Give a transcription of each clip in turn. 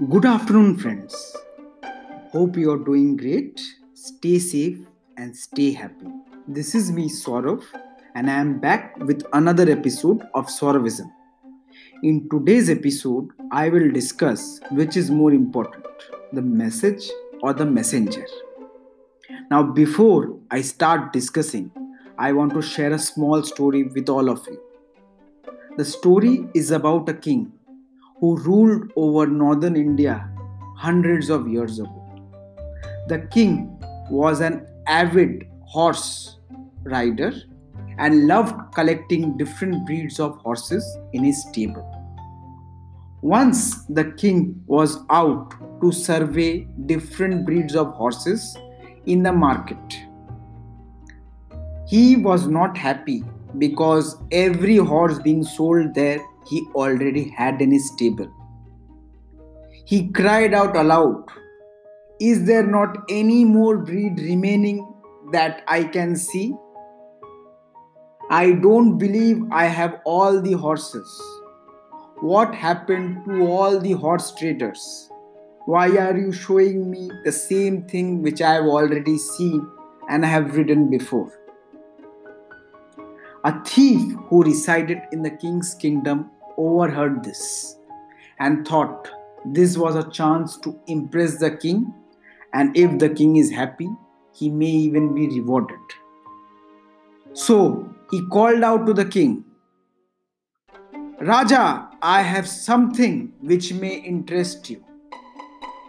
Good afternoon, friends. Hope you are doing great. Stay safe and stay happy. This is me, Saurav, and I am back with another episode of Sauravism. In today's episode, I will discuss which is more important the message or the messenger. Now, before I start discussing, I want to share a small story with all of you. The story is about a king who ruled over northern India hundreds of years ago. The king was an avid horse rider and loved collecting different breeds of horses in his stable. Once the king was out to survey different breeds of horses in the market. He was not happy because every horse being sold there he already had in his stable. He cried out aloud, Is there not any more breed remaining that I can see? I don't believe I have all the horses. What happened to all the horse traders? Why are you showing me the same thing which I have already seen and I have ridden before? A thief who resided in the king's kingdom overheard this and thought this was a chance to impress the king, and if the king is happy, he may even be rewarded. So he called out to the king, Raja, I have something which may interest you.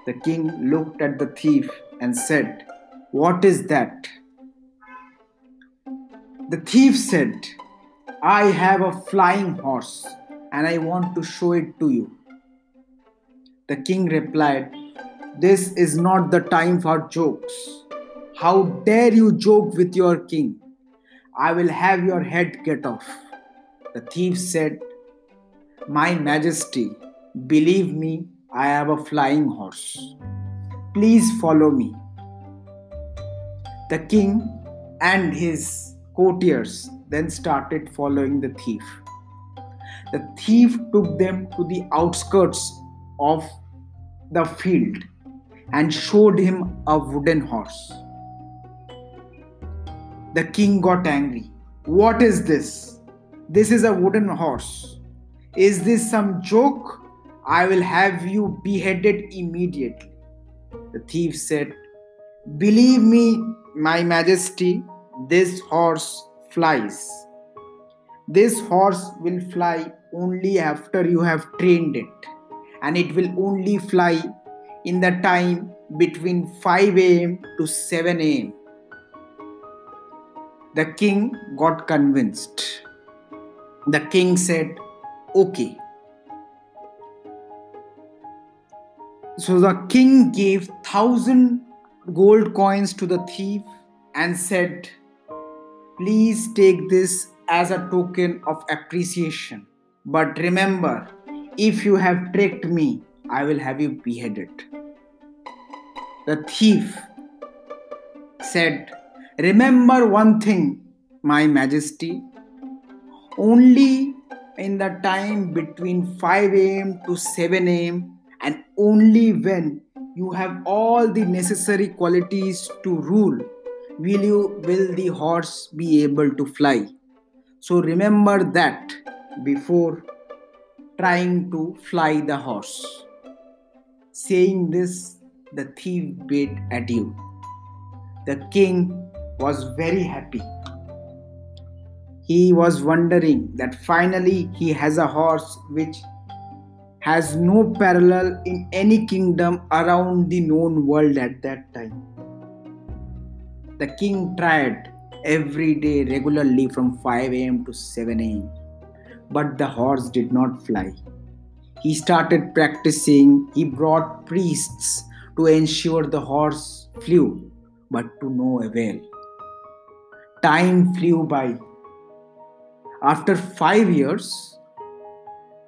The king looked at the thief and said, What is that? The thief said, I have a flying horse and I want to show it to you. The king replied, This is not the time for jokes. How dare you joke with your king? I will have your head cut off. The thief said, My majesty, believe me, I have a flying horse. Please follow me. The king and his courtiers then started following the thief. The thief took them to the outskirts of the field and showed him a wooden horse. The king got angry. What is this? This is a wooden horse. Is this some joke? I will have you beheaded immediately. The thief said, Believe me, my majesty, this horse flies. This horse will fly only after you have trained it, and it will only fly in the time between 5 am to 7 am. The king got convinced. The king said, Okay. So the king gave thousand gold coins to the thief and said, Please take this as a token of appreciation. But remember, if you have tricked me, I will have you beheaded. The thief said, Remember one thing, my majesty. Only in the time between 5 am to 7 am, and only when you have all the necessary qualities to rule will you will the horse be able to fly so remember that before trying to fly the horse. Saying this, the thief bit at you. The king was very happy. He was wondering that finally he has a horse which has no parallel in any kingdom around the known world at that time. The king tried every day regularly from 5 am to 7 am. But the horse did not fly. He started practicing, he brought priests to ensure the horse flew, but to no avail. Time flew by. After five years,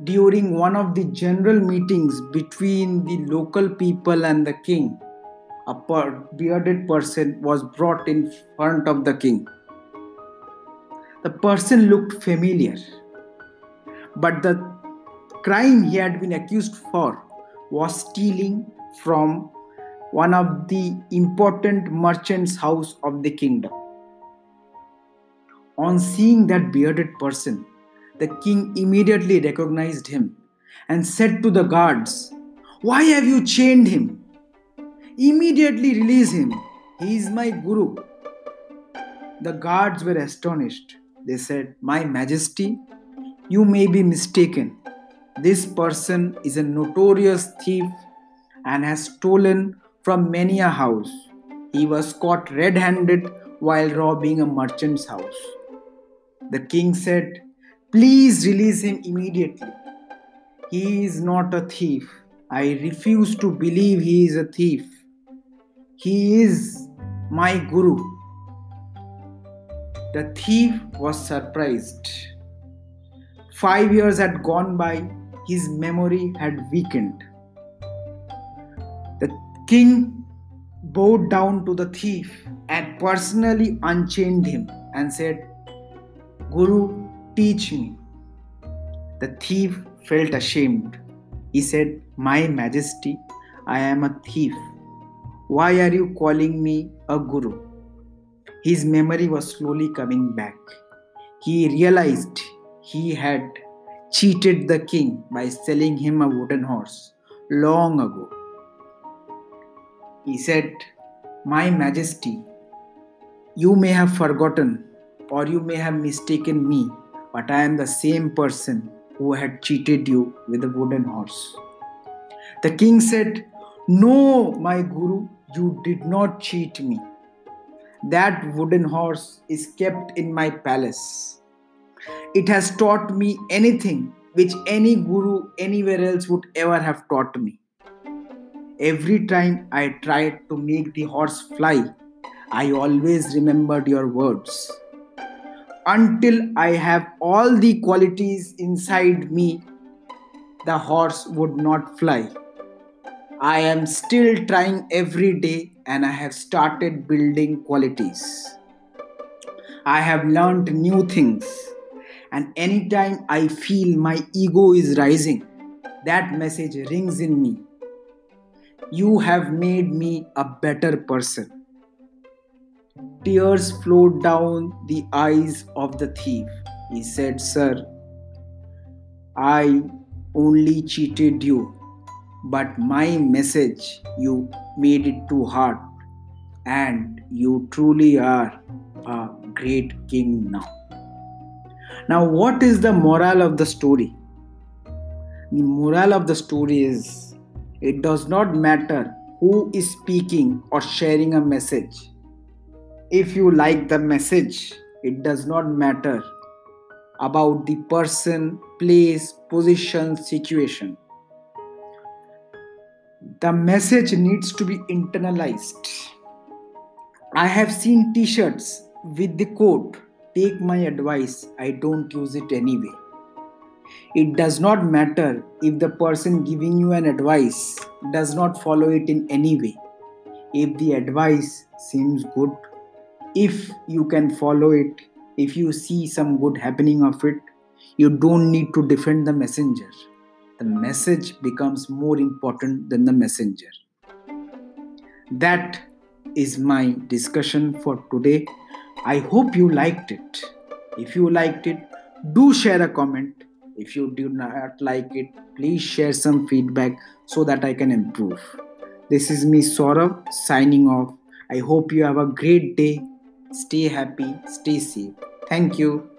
during one of the general meetings between the local people and the king, a bearded person was brought in front of the king. The person looked familiar, but the crime he had been accused for was stealing from one of the important merchants' house of the kingdom. On seeing that bearded person, the king immediately recognized him and said to the guards, Why have you chained him? Immediately release him. He is my guru. The guards were astonished. They said, My majesty, you may be mistaken. This person is a notorious thief and has stolen from many a house. He was caught red handed while robbing a merchant's house. The king said, Please release him immediately. He is not a thief. I refuse to believe he is a thief. He is my guru. The thief was surprised. Five years had gone by, his memory had weakened. The king bowed down to the thief and personally unchained him and said, Guru, teach me. The thief felt ashamed. He said, My majesty, I am a thief. Why are you calling me a guru? His memory was slowly coming back. He realized he had cheated the king by selling him a wooden horse long ago. He said, My majesty, you may have forgotten or you may have mistaken me, but I am the same person who had cheated you with a wooden horse. The king said, No, my guru, you did not cheat me. That wooden horse is kept in my palace. It has taught me anything which any guru anywhere else would ever have taught me. Every time I tried to make the horse fly, I always remembered your words until I have all the qualities inside me, the horse would not fly. I am still trying every day and I have started building qualities. I have learned new things, and anytime I feel my ego is rising, that message rings in me. You have made me a better person. Tears flowed down the eyes of the thief. He said, Sir, I only cheated you, but my message you made it too hard, and you truly are a great king now. Now, what is the moral of the story? The moral of the story is it does not matter who is speaking or sharing a message if you like the message, it does not matter about the person, place, position, situation. The message needs to be internalized. I have seen t shirts with the quote, Take my advice, I don't use it anyway. It does not matter if the person giving you an advice does not follow it in any way. If the advice seems good, if you can follow it if you see some good happening of it you don't need to defend the messenger the message becomes more important than the messenger that is my discussion for today i hope you liked it. If you liked it do share a comment. If you do not like it please share some feedback so that i can improve. This is me Saurav signing off. I hope you have a great day. Stay happy, stay safe. Thank you.